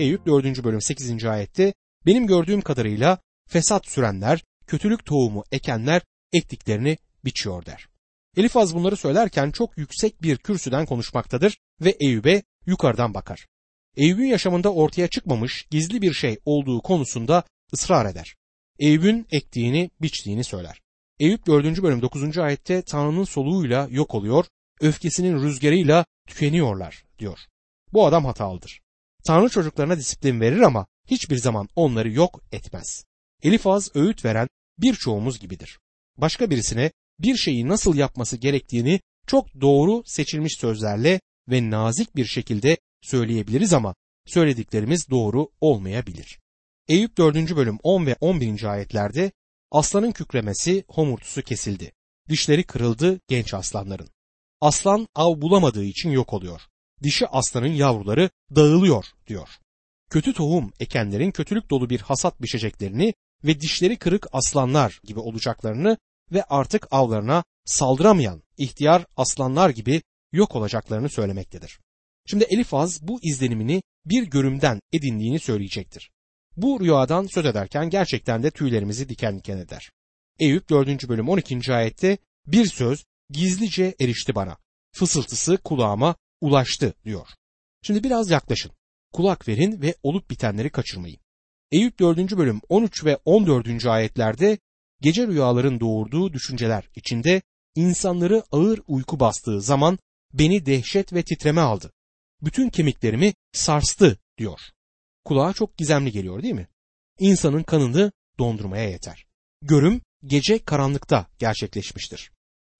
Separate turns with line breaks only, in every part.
Eyüp 4. bölüm 8. ayette benim gördüğüm kadarıyla fesat sürenler, kötülük tohumu ekenler ektiklerini biçiyor der. Elifaz bunları söylerken çok yüksek bir kürsüden konuşmaktadır ve Eyüp'e yukarıdan bakar. Eyüp'ün yaşamında ortaya çıkmamış gizli bir şey olduğu konusunda ısrar eder. Eyüp'ün ektiğini, biçtiğini söyler. Eyüp 4. bölüm 9. ayette Tanrı'nın soluğuyla yok oluyor, öfkesinin rüzgarıyla tükeniyorlar diyor. Bu adam hatalıdır. Tanrı çocuklarına disiplin verir ama hiçbir zaman onları yok etmez. Elifaz öğüt veren birçoğumuz gibidir. Başka birisine bir şeyi nasıl yapması gerektiğini çok doğru seçilmiş sözlerle ve nazik bir şekilde söyleyebiliriz ama söylediklerimiz doğru olmayabilir. Eyüp 4. bölüm 10 ve 11. ayetlerde aslanın kükremesi homurtusu kesildi. Dişleri kırıldı genç aslanların. Aslan av bulamadığı için yok oluyor. Dişi aslanın yavruları dağılıyor diyor. Kötü tohum ekenlerin kötülük dolu bir hasat biçeceklerini ve dişleri kırık aslanlar gibi olacaklarını ve artık avlarına saldıramayan ihtiyar aslanlar gibi yok olacaklarını söylemektedir. Şimdi Elifaz bu izlenimini bir görümden edindiğini söyleyecektir. Bu rüyadan söz ederken gerçekten de tüylerimizi diken diken eder. Eyüp 4. bölüm 12. ayette bir söz gizlice erişti bana. Fısıltısı kulağıma ulaştı diyor. Şimdi biraz yaklaşın. Kulak verin ve olup bitenleri kaçırmayın. Eyüp 4. bölüm 13 ve 14. ayetlerde gece rüyaların doğurduğu düşünceler içinde insanları ağır uyku bastığı zaman beni dehşet ve titreme aldı. Bütün kemiklerimi sarstı diyor. Kulağa çok gizemli geliyor değil mi? İnsanın kanını dondurmaya yeter. Görüm gece karanlıkta gerçekleşmiştir.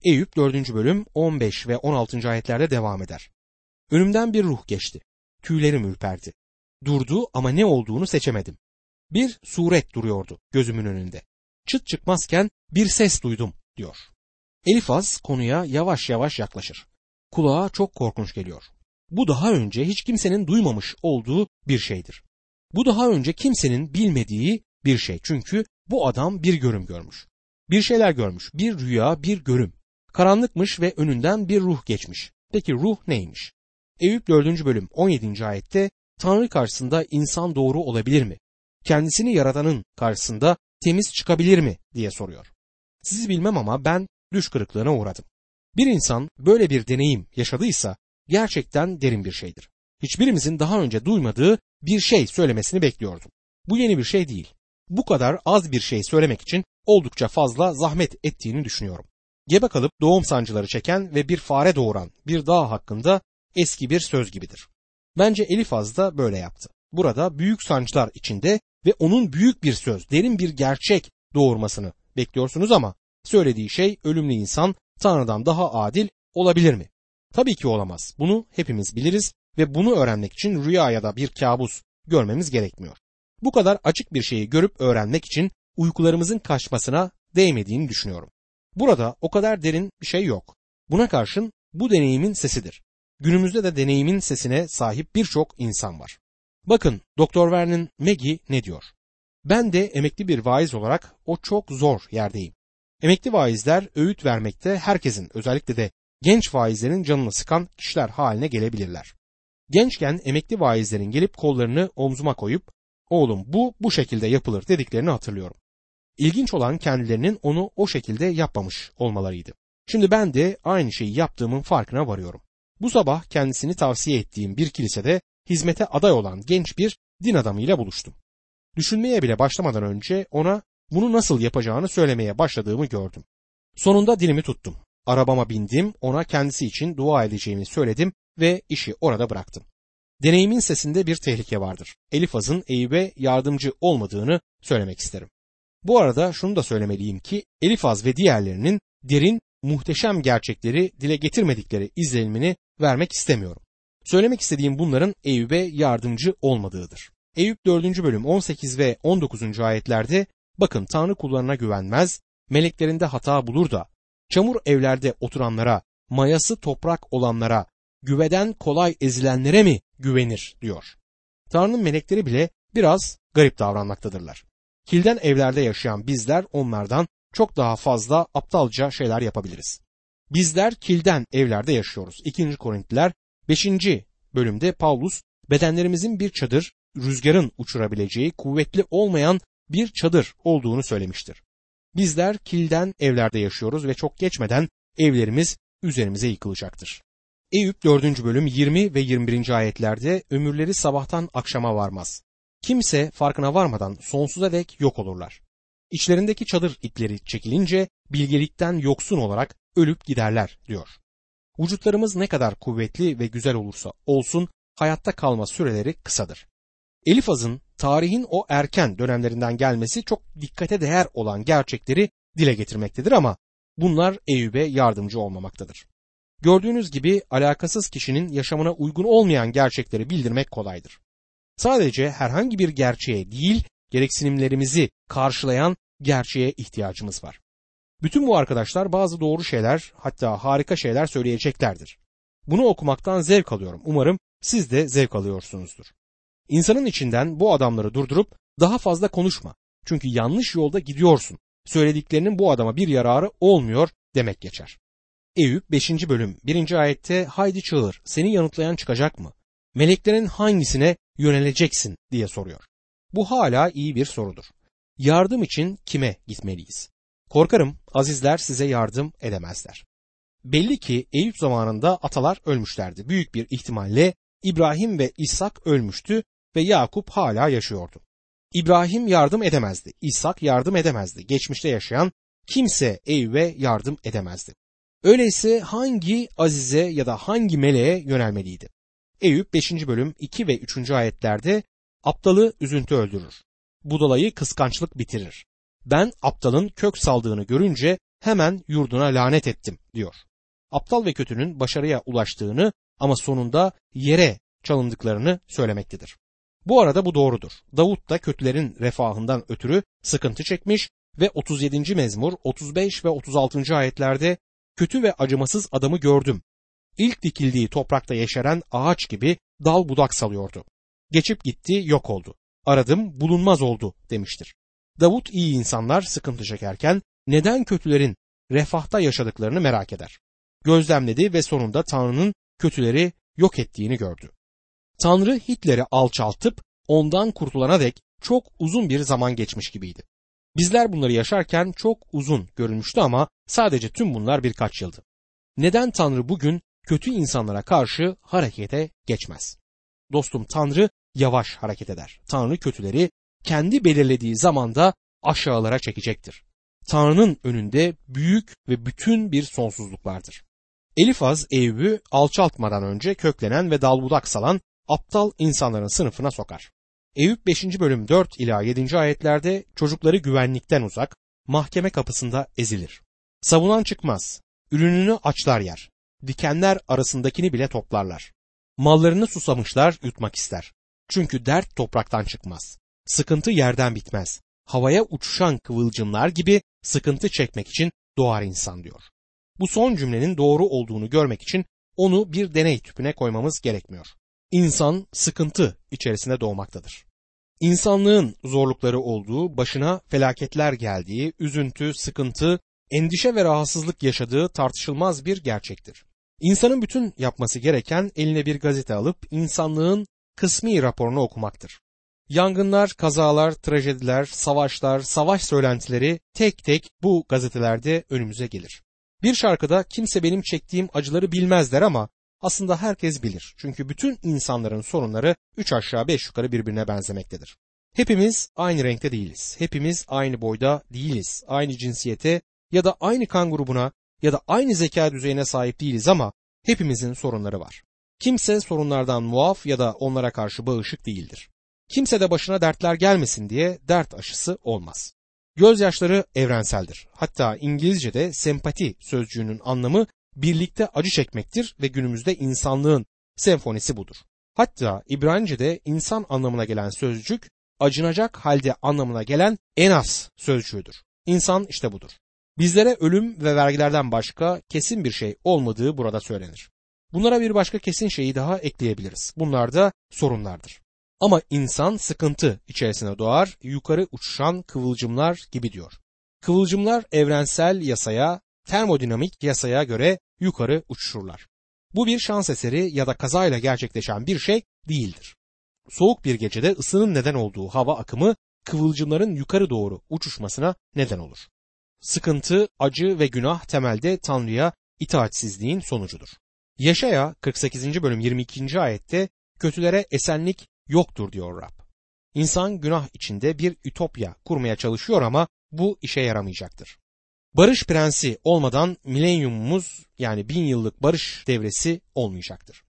Eyüp 4. bölüm 15 ve 16. ayetlerde devam eder. Önümden bir ruh geçti. Tüylerim ürperdi. Durdu ama ne olduğunu seçemedim. Bir suret duruyordu gözümün önünde. Çıt çıkmazken bir ses duydum diyor. Elifaz konuya yavaş yavaş yaklaşır. Kulağa çok korkunç geliyor. Bu daha önce hiç kimsenin duymamış olduğu bir şeydir. Bu daha önce kimsenin bilmediği bir şey. Çünkü bu adam bir görüm görmüş. Bir şeyler görmüş. Bir rüya, bir görüm. Karanlıkmış ve önünden bir ruh geçmiş. Peki ruh neymiş? Eyüp 4. bölüm 17. ayette Tanrı karşısında insan doğru olabilir mi? Kendisini yaratanın karşısında temiz çıkabilir mi diye soruyor. Sizi bilmem ama ben düş kırıklığına uğradım. Bir insan böyle bir deneyim yaşadıysa gerçekten derin bir şeydir. Hiçbirimizin daha önce duymadığı bir şey söylemesini bekliyordum. Bu yeni bir şey değil. Bu kadar az bir şey söylemek için oldukça fazla zahmet ettiğini düşünüyorum. Gebe kalıp doğum sancıları çeken ve bir fare doğuran bir dağ hakkında eski bir söz gibidir. Bence Elifaz da böyle yaptı. Burada büyük sancılar içinde ve onun büyük bir söz, derin bir gerçek doğurmasını bekliyorsunuz ama söylediği şey ölümlü insan Tanrı'dan daha adil olabilir mi? Tabii ki olamaz. Bunu hepimiz biliriz ve bunu öğrenmek için rüya ya da bir kabus görmemiz gerekmiyor. Bu kadar açık bir şeyi görüp öğrenmek için uykularımızın kaçmasına değmediğini düşünüyorum. Burada o kadar derin bir şey yok. Buna karşın bu deneyimin sesidir. Günümüzde de deneyimin sesine sahip birçok insan var. Bakın Doktor Vernon Maggie ne diyor? Ben de emekli bir vaiz olarak o çok zor yerdeyim. Emekli vaizler öğüt vermekte herkesin özellikle de genç vaizlerin canını sıkan kişiler haline gelebilirler. Gençken emekli vaizlerin gelip kollarını omzuma koyup oğlum bu bu şekilde yapılır dediklerini hatırlıyorum. İlginç olan kendilerinin onu o şekilde yapmamış olmalarıydı. Şimdi ben de aynı şeyi yaptığımın farkına varıyorum. Bu sabah kendisini tavsiye ettiğim bir kilisede hizmete aday olan genç bir din adamıyla buluştum. Düşünmeye bile başlamadan önce ona bunu nasıl yapacağını söylemeye başladığımı gördüm. Sonunda dilimi tuttum. Arabama bindim, ona kendisi için dua edeceğimi söyledim ve işi orada bıraktım. Deneyimin sesinde bir tehlike vardır. Elifaz'ın Eyüp'e yardımcı olmadığını söylemek isterim. Bu arada şunu da söylemeliyim ki Elifaz ve diğerlerinin derin, muhteşem gerçekleri dile getirmedikleri izlenimini vermek istemiyorum. Söylemek istediğim bunların Eyüp'e yardımcı olmadığıdır. Eyüp 4. bölüm 18 ve 19. ayetlerde bakın Tanrı kullarına güvenmez, meleklerinde hata bulur da çamur evlerde oturanlara, mayası toprak olanlara, güveden kolay ezilenlere mi güvenir diyor. Tanrı'nın melekleri bile biraz garip davranmaktadırlar. Kilden evlerde yaşayan bizler onlardan çok daha fazla aptalca şeyler yapabiliriz. Bizler kilden evlerde yaşıyoruz. 2. Korintliler 5. bölümde Paulus bedenlerimizin bir çadır rüzgarın uçurabileceği kuvvetli olmayan bir çadır olduğunu söylemiştir. Bizler kilden evlerde yaşıyoruz ve çok geçmeden evlerimiz üzerimize yıkılacaktır. Eyüp 4. bölüm 20 ve 21. ayetlerde ömürleri sabahtan akşama varmaz. Kimse farkına varmadan sonsuza dek yok olurlar. İçlerindeki çadır ipleri çekilince bilgelikten yoksun olarak ölüp giderler diyor. Vücutlarımız ne kadar kuvvetli ve güzel olursa olsun hayatta kalma süreleri kısadır. Elifaz'ın tarihin o erken dönemlerinden gelmesi çok dikkate değer olan gerçekleri dile getirmektedir ama bunlar Eyüp'e yardımcı olmamaktadır. Gördüğünüz gibi alakasız kişinin yaşamına uygun olmayan gerçekleri bildirmek kolaydır. Sadece herhangi bir gerçeğe değil, gereksinimlerimizi karşılayan gerçeğe ihtiyacımız var. Bütün bu arkadaşlar bazı doğru şeyler hatta harika şeyler söyleyeceklerdir. Bunu okumaktan zevk alıyorum. Umarım siz de zevk alıyorsunuzdur. İnsanın içinden bu adamları durdurup daha fazla konuşma. Çünkü yanlış yolda gidiyorsun. Söylediklerinin bu adama bir yararı olmuyor demek geçer. Eyüp 5. bölüm 1. ayette haydi çağır seni yanıtlayan çıkacak mı? Meleklerin hangisine yöneleceksin diye soruyor. Bu hala iyi bir sorudur. Yardım için kime gitmeliyiz? Korkarım azizler size yardım edemezler. Belli ki Eyüp zamanında atalar ölmüşlerdi. Büyük bir ihtimalle İbrahim ve İshak ölmüştü ve Yakup hala yaşıyordu. İbrahim yardım edemezdi. İshak yardım edemezdi. Geçmişte yaşayan kimse Eyüp'e yardım edemezdi. Öyleyse hangi azize ya da hangi meleğe yönelmeliydi? Eyüp 5. bölüm 2 ve 3. ayetlerde aptalı üzüntü öldürür. Budalayı kıskançlık bitirir. Ben aptalın kök saldığını görünce hemen yurduna lanet ettim diyor. Aptal ve kötünün başarıya ulaştığını ama sonunda yere çalındıklarını söylemektedir. Bu arada bu doğrudur. Davut da kötülerin refahından ötürü sıkıntı çekmiş ve 37. mezmur 35 ve 36. ayetlerde kötü ve acımasız adamı gördüm. İlk dikildiği toprakta yeşeren ağaç gibi dal budak salıyordu. Geçip gitti yok oldu. Aradım bulunmaz oldu demiştir. Davut iyi insanlar sıkıntı çekerken neden kötülerin refahta yaşadıklarını merak eder. Gözlemledi ve sonunda Tanrı'nın kötüleri yok ettiğini gördü. Tanrı Hitler'i alçaltıp ondan kurtulana dek çok uzun bir zaman geçmiş gibiydi. Bizler bunları yaşarken çok uzun görünmüştü ama sadece tüm bunlar birkaç yıldı. Neden Tanrı bugün kötü insanlara karşı harekete geçmez? Dostum Tanrı yavaş hareket eder. Tanrı kötüleri kendi belirlediği zamanda aşağılara çekecektir. Tanrı'nın önünde büyük ve bütün bir sonsuzluk vardır. Elifaz Eyüp'ü alçaltmadan önce köklenen ve dalbudak salan aptal insanların sınıfına sokar. Eyüp 5. bölüm 4 ila 7. ayetlerde çocukları güvenlikten uzak, mahkeme kapısında ezilir. Savunan çıkmaz, ürününü açlar yer, dikenler arasındakini bile toplarlar. Mallarını susamışlar yutmak ister. Çünkü dert topraktan çıkmaz. Sıkıntı yerden bitmez. Havaya uçuşan kıvılcımlar gibi sıkıntı çekmek için doğar insan diyor. Bu son cümlenin doğru olduğunu görmek için onu bir deney tüpüne koymamız gerekmiyor. İnsan sıkıntı içerisinde doğmaktadır. İnsanlığın zorlukları olduğu, başına felaketler geldiği, üzüntü, sıkıntı, endişe ve rahatsızlık yaşadığı tartışılmaz bir gerçektir. İnsanın bütün yapması gereken eline bir gazete alıp insanlığın kısmi raporunu okumaktır. Yangınlar, kazalar, trajediler, savaşlar, savaş söylentileri tek tek bu gazetelerde önümüze gelir. Bir şarkıda kimse benim çektiğim acıları bilmezler ama aslında herkes bilir. Çünkü bütün insanların sorunları üç aşağı beş yukarı birbirine benzemektedir. Hepimiz aynı renkte değiliz. Hepimiz aynı boyda değiliz. Aynı cinsiyete ya da aynı kan grubuna ya da aynı zeka düzeyine sahip değiliz ama hepimizin sorunları var. Kimse sorunlardan muaf ya da onlara karşı bağışık değildir. Kimse de başına dertler gelmesin diye dert aşısı olmaz. Gözyaşları evrenseldir. Hatta İngilizce'de sempati sözcüğünün anlamı birlikte acı çekmektir ve günümüzde insanlığın senfonisi budur. Hatta İbranice'de insan anlamına gelen sözcük acınacak halde anlamına gelen enas sözcüğüdür. İnsan işte budur. Bizlere ölüm ve vergilerden başka kesin bir şey olmadığı burada söylenir. Bunlara bir başka kesin şeyi daha ekleyebiliriz. Bunlar da sorunlardır. Ama insan sıkıntı içerisine doğar, yukarı uçuşan kıvılcımlar gibi diyor. Kıvılcımlar evrensel yasaya, termodinamik yasaya göre yukarı uçuşurlar. Bu bir şans eseri ya da kazayla gerçekleşen bir şey değildir. soğuk bir gecede ısının neden olduğu hava akımı kıvılcımların yukarı doğru uçuşmasına neden olur. Sıkıntı, acı ve günah temelde Tanrı'ya itaatsizliğin sonucudur. Yaşaya 48. bölüm 22. ayette kötülere esenlik yoktur diyor Rab. İnsan günah içinde bir ütopya kurmaya çalışıyor ama bu işe yaramayacaktır. Barış prensi olmadan milenyumumuz yani bin yıllık barış devresi olmayacaktır.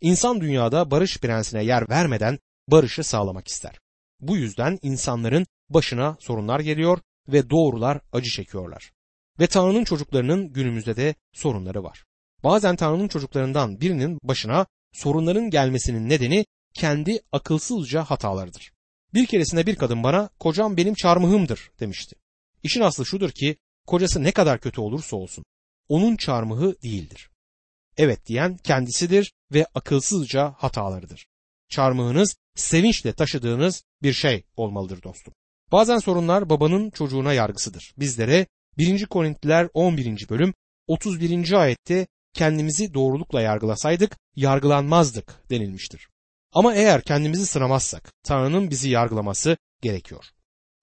İnsan dünyada barış prensine yer vermeden barışı sağlamak ister. Bu yüzden insanların başına sorunlar geliyor ve doğrular acı çekiyorlar. Ve Tanrı'nın çocuklarının günümüzde de sorunları var. Bazen Tanrı'nın çocuklarından birinin başına sorunların gelmesinin nedeni kendi akılsızca hatalarıdır. Bir keresinde bir kadın bana kocam benim çarmıhımdır demişti. İşin aslı şudur ki kocası ne kadar kötü olursa olsun onun çarmıhı değildir. Evet diyen kendisidir ve akılsızca hatalarıdır. Çarmıhınız sevinçle taşıdığınız bir şey olmalıdır dostum. Bazen sorunlar babanın çocuğuna yargısıdır. Bizlere 1. Korintliler 11. bölüm 31. ayette kendimizi doğrulukla yargılasaydık yargılanmazdık denilmiştir. Ama eğer kendimizi sınamazsak Tanrı'nın bizi yargılaması gerekiyor.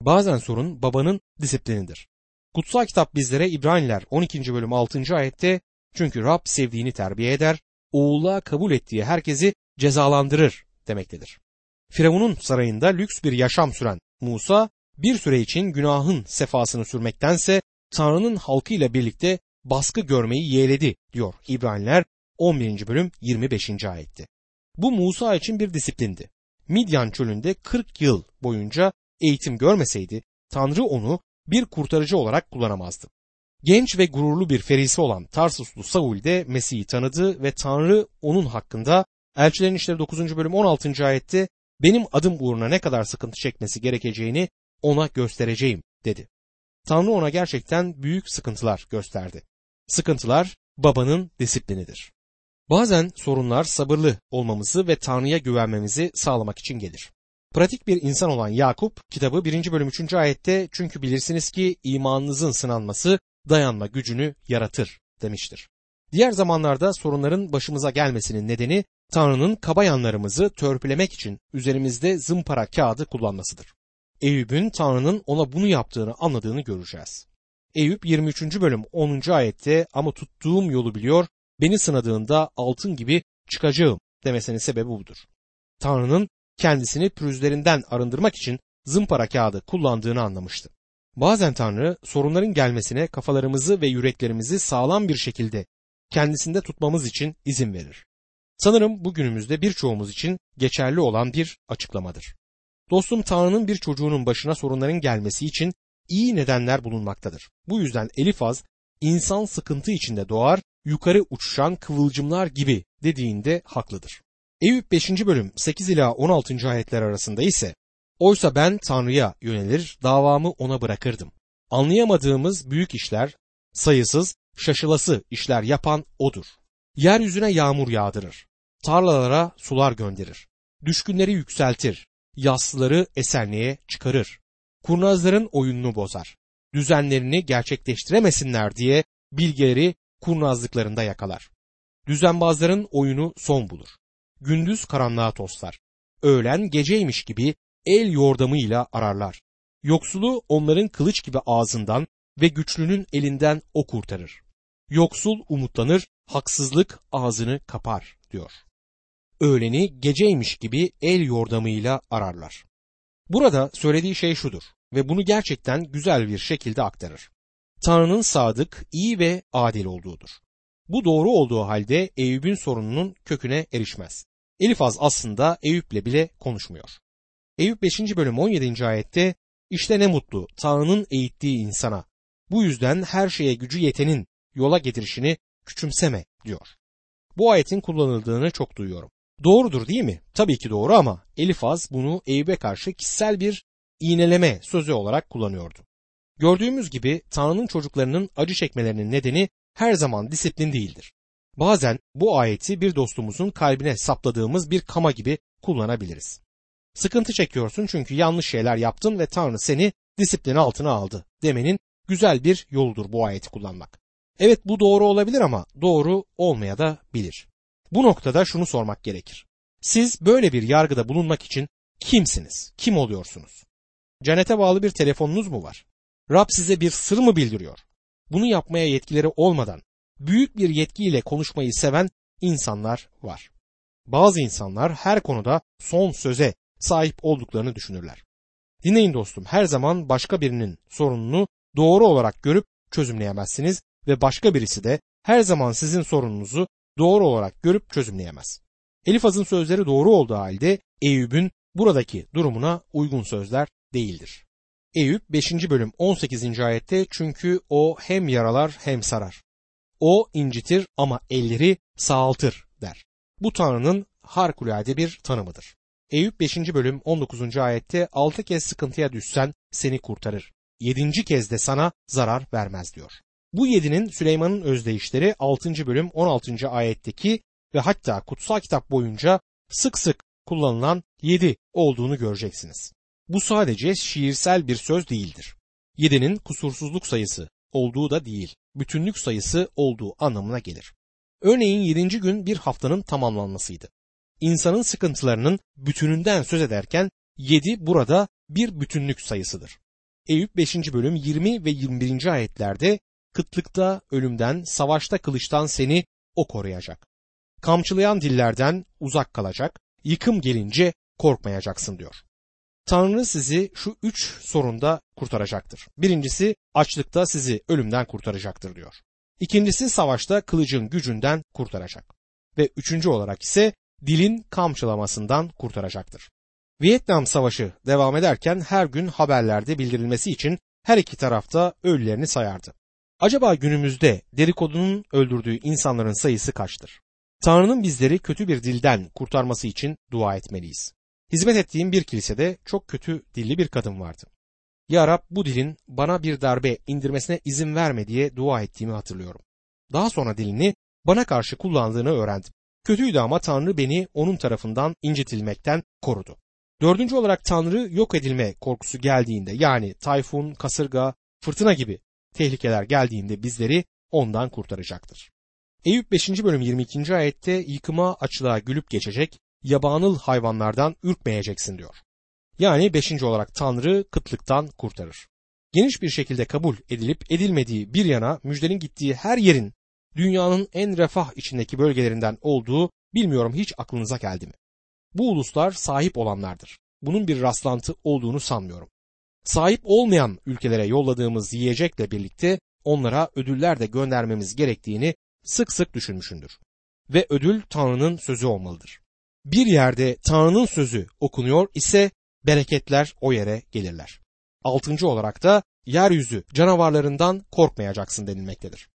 Bazen sorun babanın disiplinidir. Kutsal kitap bizlere İbraniler 12. bölüm 6. ayette çünkü Rab sevdiğini terbiye eder, oğulluğa kabul ettiği herkesi cezalandırır demektedir. Firavun'un sarayında lüks bir yaşam süren Musa bir süre için günahın sefasını sürmektense Tanrı'nın halkıyla birlikte baskı görmeyi yeğledi diyor İbraniler 11. bölüm 25. ayette. Bu Musa için bir disiplindi. Midyan çölünde 40 yıl boyunca eğitim görmeseydi Tanrı onu bir kurtarıcı olarak kullanamazdı. Genç ve gururlu bir ferisi olan Tarsuslu Saul de Mesih'i tanıdı ve Tanrı onun hakkında Elçilerin İşleri 9. bölüm 16. ayette benim adım uğruna ne kadar sıkıntı çekmesi gerekeceğini ona göstereceğim dedi. Tanrı ona gerçekten büyük sıkıntılar gösterdi. Sıkıntılar babanın disiplinidir. Bazen sorunlar sabırlı olmamızı ve Tanrı'ya güvenmemizi sağlamak için gelir. Pratik bir insan olan Yakup kitabı 1. bölüm 3. ayette çünkü bilirsiniz ki imanınızın sınanması dayanma gücünü yaratır demiştir. Diğer zamanlarda sorunların başımıza gelmesinin nedeni Tanrı'nın kaba yanlarımızı törpülemek için üzerimizde zımpara kağıdı kullanmasıdır. Eyüp'ün Tanrı'nın ona bunu yaptığını anladığını göreceğiz. Eyüp 23. bölüm 10. ayette ama tuttuğum yolu biliyor, beni sınadığında altın gibi çıkacağım demesinin sebebi budur. Tanrı'nın kendisini pürüzlerinden arındırmak için zımpara kağıdı kullandığını anlamıştı. Bazen Tanrı sorunların gelmesine kafalarımızı ve yüreklerimizi sağlam bir şekilde kendisinde tutmamız için izin verir. Sanırım bugünümüzde birçoğumuz için geçerli olan bir açıklamadır. Dostum Tanrı'nın bir çocuğunun başına sorunların gelmesi için iyi nedenler bulunmaktadır. Bu yüzden Elifaz insan sıkıntı içinde doğar, yukarı uçuşan kıvılcımlar gibi dediğinde haklıdır. Eyüp 5. bölüm 8 ila 16. ayetler arasında ise Oysa ben Tanrı'ya yönelir, davamı ona bırakırdım. Anlayamadığımız büyük işler, sayısız, şaşılası işler yapan O'dur. Yeryüzüne yağmur yağdırır, tarlalara sular gönderir, düşkünleri yükseltir, yaslıları esenliğe çıkarır, kurnazların oyununu bozar, düzenlerini gerçekleştiremesinler diye bilgeleri kurnazlıklarında yakalar. Düzenbazların oyunu son bulur. Gündüz karanlığa toslar. Öğlen geceymiş gibi el yordamıyla ararlar. Yoksulu onların kılıç gibi ağzından ve güçlünün elinden o kurtarır. Yoksul umutlanır, haksızlık ağzını kapar diyor. Öğleni geceymiş gibi el yordamıyla ararlar. Burada söylediği şey şudur ve bunu gerçekten güzel bir şekilde aktarır. Tanrı'nın sadık, iyi ve adil olduğudur. Bu doğru olduğu halde Eyüp'ün sorununun köküne erişmez. Elifaz aslında Eyüp'le bile konuşmuyor. Eyüp 5. bölüm 17. ayette işte ne mutlu Tanrı'nın eğittiği insana. Bu yüzden her şeye gücü yetenin yola getirişini küçümseme diyor. Bu ayetin kullanıldığını çok duyuyorum. Doğrudur değil mi? Tabii ki doğru ama Elifaz bunu Eyüp'e karşı kişisel bir iğneleme sözü olarak kullanıyordu. Gördüğümüz gibi Tanrı'nın çocuklarının acı çekmelerinin nedeni her zaman disiplin değildir. Bazen bu ayeti bir dostumuzun kalbine sapladığımız bir kama gibi kullanabiliriz. Sıkıntı çekiyorsun çünkü yanlış şeyler yaptın ve Tanrı seni disiplin altına aldı demenin güzel bir yoludur bu ayeti kullanmak. Evet bu doğru olabilir ama doğru olmaya da bilir. Bu noktada şunu sormak gerekir. Siz böyle bir yargıda bulunmak için kimsiniz? Kim oluyorsunuz? Cennete bağlı bir telefonunuz mu var? Rab size bir sır mı bildiriyor? Bunu yapmaya yetkileri olmadan büyük bir yetkiyle konuşmayı seven insanlar var. Bazı insanlar her konuda son söze sahip olduklarını düşünürler. Dinleyin dostum, her zaman başka birinin sorununu doğru olarak görüp çözümleyemezsiniz ve başka birisi de her zaman sizin sorununuzu doğru olarak görüp çözümleyemez. Elifaz'ın sözleri doğru olduğu halde Eyüp'ün buradaki durumuna uygun sözler değildir. Eyüp 5. bölüm 18. ayette çünkü o hem yaralar hem sarar. O incitir ama elleri sağaltır der. Bu Tanrı'nın harikulade bir tanımıdır. Eyüp 5. bölüm 19. ayette 6 kez sıkıntıya düşsen seni kurtarır. 7. kez de sana zarar vermez diyor. Bu yedinin Süleyman'ın özdeyişleri 6. bölüm 16. ayetteki ve hatta kutsal kitap boyunca sık sık kullanılan yedi olduğunu göreceksiniz. Bu sadece şiirsel bir söz değildir. Yedinin kusursuzluk sayısı olduğu da değil, bütünlük sayısı olduğu anlamına gelir. Örneğin yedinci gün bir haftanın tamamlanmasıydı. İnsanın sıkıntılarının bütününden söz ederken yedi burada bir bütünlük sayısıdır. Eyüp 5. bölüm 20 ve 21. ayetlerde kıtlıkta ölümden, savaşta kılıçtan seni o koruyacak. Kamçılayan dillerden uzak kalacak, yıkım gelince korkmayacaksın diyor. Tanrı sizi şu üç sorunda kurtaracaktır. Birincisi açlıkta sizi ölümden kurtaracaktır diyor. İkincisi savaşta kılıcın gücünden kurtaracak. Ve üçüncü olarak ise dilin kamçılamasından kurtaracaktır. Vietnam Savaşı devam ederken her gün haberlerde bildirilmesi için her iki tarafta ölülerini sayardı. Acaba günümüzde dedikodunun öldürdüğü insanların sayısı kaçtır? Tanrı'nın bizleri kötü bir dilden kurtarması için dua etmeliyiz. Hizmet ettiğim bir kilisede çok kötü dilli bir kadın vardı. Ya Rab bu dilin bana bir darbe indirmesine izin verme diye dua ettiğimi hatırlıyorum. Daha sonra dilini bana karşı kullandığını öğrendim. Kötüydü ama Tanrı beni onun tarafından incitilmekten korudu. Dördüncü olarak Tanrı yok edilme korkusu geldiğinde yani tayfun, kasırga, fırtına gibi tehlikeler geldiğinde bizleri ondan kurtaracaktır. Eyüp 5. bölüm 22. ayette yıkıma açlığa gülüp geçecek, yabanıl hayvanlardan ürkmeyeceksin diyor. Yani 5. olarak Tanrı kıtlıktan kurtarır. Geniş bir şekilde kabul edilip edilmediği bir yana müjdenin gittiği her yerin dünyanın en refah içindeki bölgelerinden olduğu bilmiyorum hiç aklınıza geldi mi? Bu uluslar sahip olanlardır. Bunun bir rastlantı olduğunu sanmıyorum. Sahip olmayan ülkelere yolladığımız yiyecekle birlikte onlara ödüller de göndermemiz gerektiğini sık sık düşünmüşündür. Ve ödül Tanrı'nın sözü olmalıdır. Bir yerde Tanrı'nın sözü okunuyor ise bereketler o yere gelirler. Altıncı olarak da yeryüzü canavarlarından korkmayacaksın denilmektedir.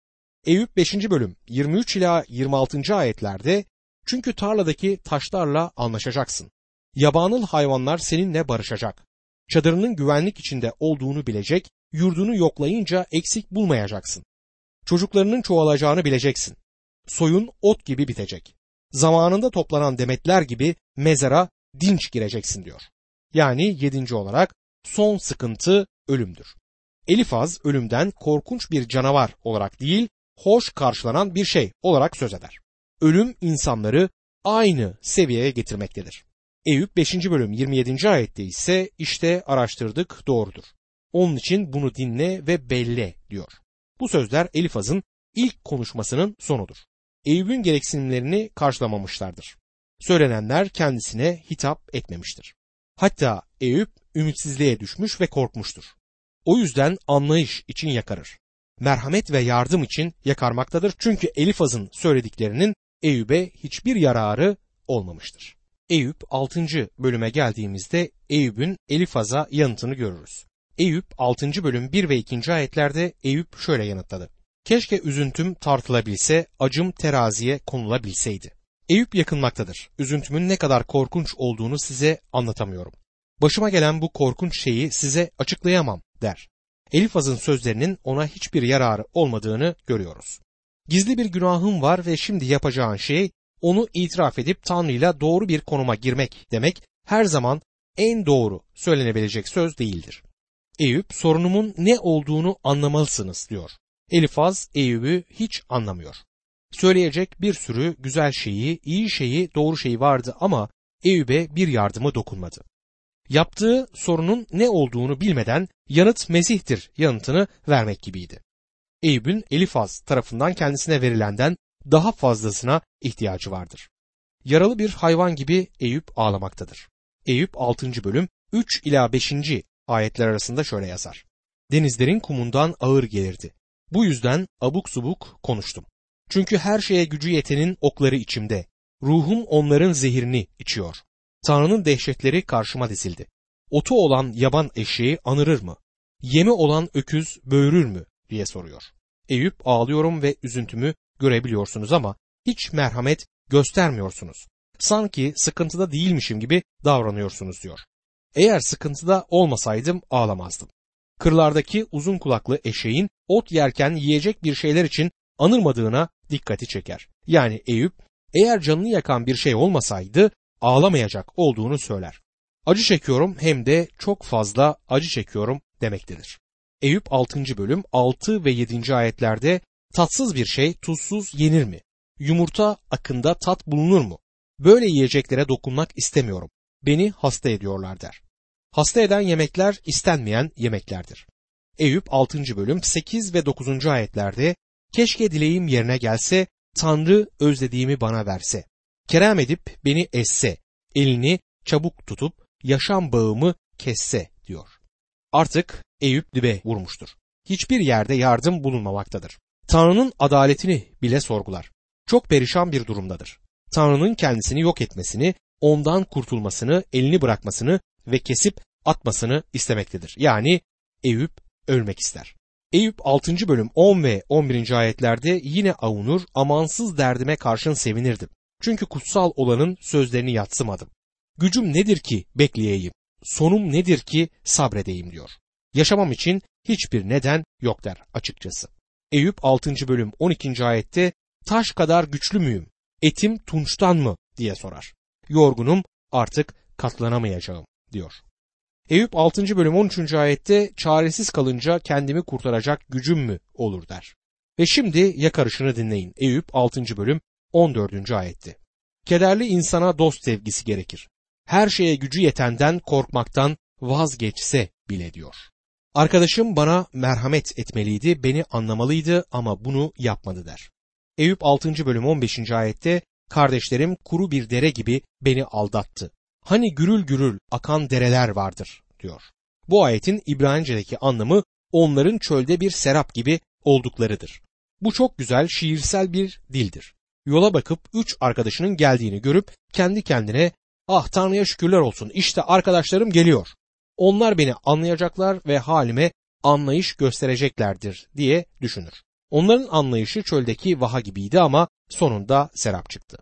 Eyüp 5. bölüm 23 ila 26. ayetlerde çünkü tarladaki taşlarla anlaşacaksın. Yabanıl hayvanlar seninle barışacak. Çadırının güvenlik içinde olduğunu bilecek, yurdunu yoklayınca eksik bulmayacaksın. Çocuklarının çoğalacağını bileceksin. Soyun ot gibi bitecek. Zamanında toplanan demetler gibi mezara dinç gireceksin diyor. Yani yedinci olarak son sıkıntı ölümdür. Elifaz ölümden korkunç bir canavar olarak değil, hoş karşılanan bir şey olarak söz eder. Ölüm insanları aynı seviyeye getirmektedir. Eyüp 5. bölüm 27. ayette ise işte araştırdık doğrudur. Onun için bunu dinle ve belle diyor. Bu sözler Elifaz'ın ilk konuşmasının sonudur. Eyüp'ün gereksinimlerini karşılamamışlardır. Söylenenler kendisine hitap etmemiştir. Hatta Eyüp ümitsizliğe düşmüş ve korkmuştur. O yüzden anlayış için yakarır. Merhamet ve yardım için yakarmaktadır çünkü Elifaz'ın söylediklerinin Eyüp'e hiçbir yararı olmamıştır. Eyüp 6. bölüme geldiğimizde Eyüp'ün Elifaz'a yanıtını görürüz. Eyüp 6. bölüm 1 ve 2. ayetlerde Eyüp şöyle yanıtladı. Keşke üzüntüm tartılabilse, acım teraziye konulabilseydi. Eyüp yakınmaktadır. Üzüntümün ne kadar korkunç olduğunu size anlatamıyorum. Başıma gelen bu korkunç şeyi size açıklayamam der. Elifaz'ın sözlerinin ona hiçbir yararı olmadığını görüyoruz. Gizli bir günahım var ve şimdi yapacağın şey onu itiraf edip Tanrı'yla doğru bir konuma girmek demek her zaman en doğru söylenebilecek söz değildir. Eyüp sorunumun ne olduğunu anlamalısınız diyor. Elifaz Eyüp'ü hiç anlamıyor. Söyleyecek bir sürü güzel şeyi, iyi şeyi, doğru şeyi vardı ama Eyüp'e bir yardımı dokunmadı. Yaptığı sorunun ne olduğunu bilmeden yanıt Mesih'tir yanıtını vermek gibiydi. Eyüp'ün Elifaz tarafından kendisine verilenden daha fazlasına ihtiyacı vardır. Yaralı bir hayvan gibi Eyüp ağlamaktadır. Eyüp 6. bölüm 3 ila 5. ayetler arasında şöyle yazar. Denizlerin kumundan ağır gelirdi. Bu yüzden abuk subuk konuştum. Çünkü her şeye gücü yetenin okları içimde. Ruhum onların zehirini içiyor. Tanrı'nın dehşetleri karşıma dizildi. Otu olan yaban eşeği anırır mı? Yemi olan öküz böğürür mü? diye soruyor. Eyüp ağlıyorum ve üzüntümü görebiliyorsunuz ama hiç merhamet göstermiyorsunuz. Sanki sıkıntıda değilmişim gibi davranıyorsunuz diyor. Eğer sıkıntıda olmasaydım ağlamazdım. Kırlardaki uzun kulaklı eşeğin ot yerken yiyecek bir şeyler için anırmadığına dikkati çeker. Yani Eyüp eğer canını yakan bir şey olmasaydı ağlamayacak olduğunu söyler. Acı çekiyorum hem de çok fazla acı çekiyorum demektedir. Eyüp 6. bölüm 6 ve 7. ayetlerde tatsız bir şey tuzsuz yenir mi? Yumurta akında tat bulunur mu? Böyle yiyeceklere dokunmak istemiyorum. Beni hasta ediyorlar der. Hasta eden yemekler istenmeyen yemeklerdir. Eyüp 6. bölüm 8 ve 9. ayetlerde keşke dileğim yerine gelse, Tanrı özlediğimi bana verse. Kerem edip beni esse, elini çabuk tutup yaşam bağımı kesse diyor. Artık Eyüp dibe vurmuştur. Hiçbir yerde yardım bulunmamaktadır. Tanrı'nın adaletini bile sorgular. Çok perişan bir durumdadır. Tanrı'nın kendisini yok etmesini, ondan kurtulmasını, elini bırakmasını ve kesip atmasını istemektedir. Yani Eyüp ölmek ister. Eyüp 6. bölüm 10 ve 11. ayetlerde yine avunur, amansız derdime karşın sevinirdim. Çünkü kutsal olanın sözlerini yatsımadım. Gücüm nedir ki bekleyeyim, sonum nedir ki sabredeyim diyor. Yaşamam için hiçbir neden yok der açıkçası. Eyüp 6. bölüm 12. ayette taş kadar güçlü müyüm? Etim tunçtan mı? diye sorar. Yorgunum artık katlanamayacağım diyor. Eyüp 6. bölüm 13. ayette çaresiz kalınca kendimi kurtaracak gücüm mü olur der. Ve şimdi yakarışını dinleyin. Eyüp 6. bölüm 14. ayette. Kederli insana dost sevgisi gerekir. Her şeye gücü yetenden korkmaktan vazgeçse bile diyor. Arkadaşım bana merhamet etmeliydi, beni anlamalıydı ama bunu yapmadı der. Eyüp 6. bölüm 15. ayette kardeşlerim kuru bir dere gibi beni aldattı. Hani gürül gürül akan dereler vardır diyor. Bu ayetin İbranice'deki anlamı onların çölde bir serap gibi olduklarıdır. Bu çok güzel şiirsel bir dildir. Yola bakıp üç arkadaşının geldiğini görüp kendi kendine ah Tanrı'ya şükürler olsun işte arkadaşlarım geliyor. Onlar beni anlayacaklar ve halime anlayış göstereceklerdir diye düşünür. Onların anlayışı çöldeki vaha gibiydi ama sonunda serap çıktı.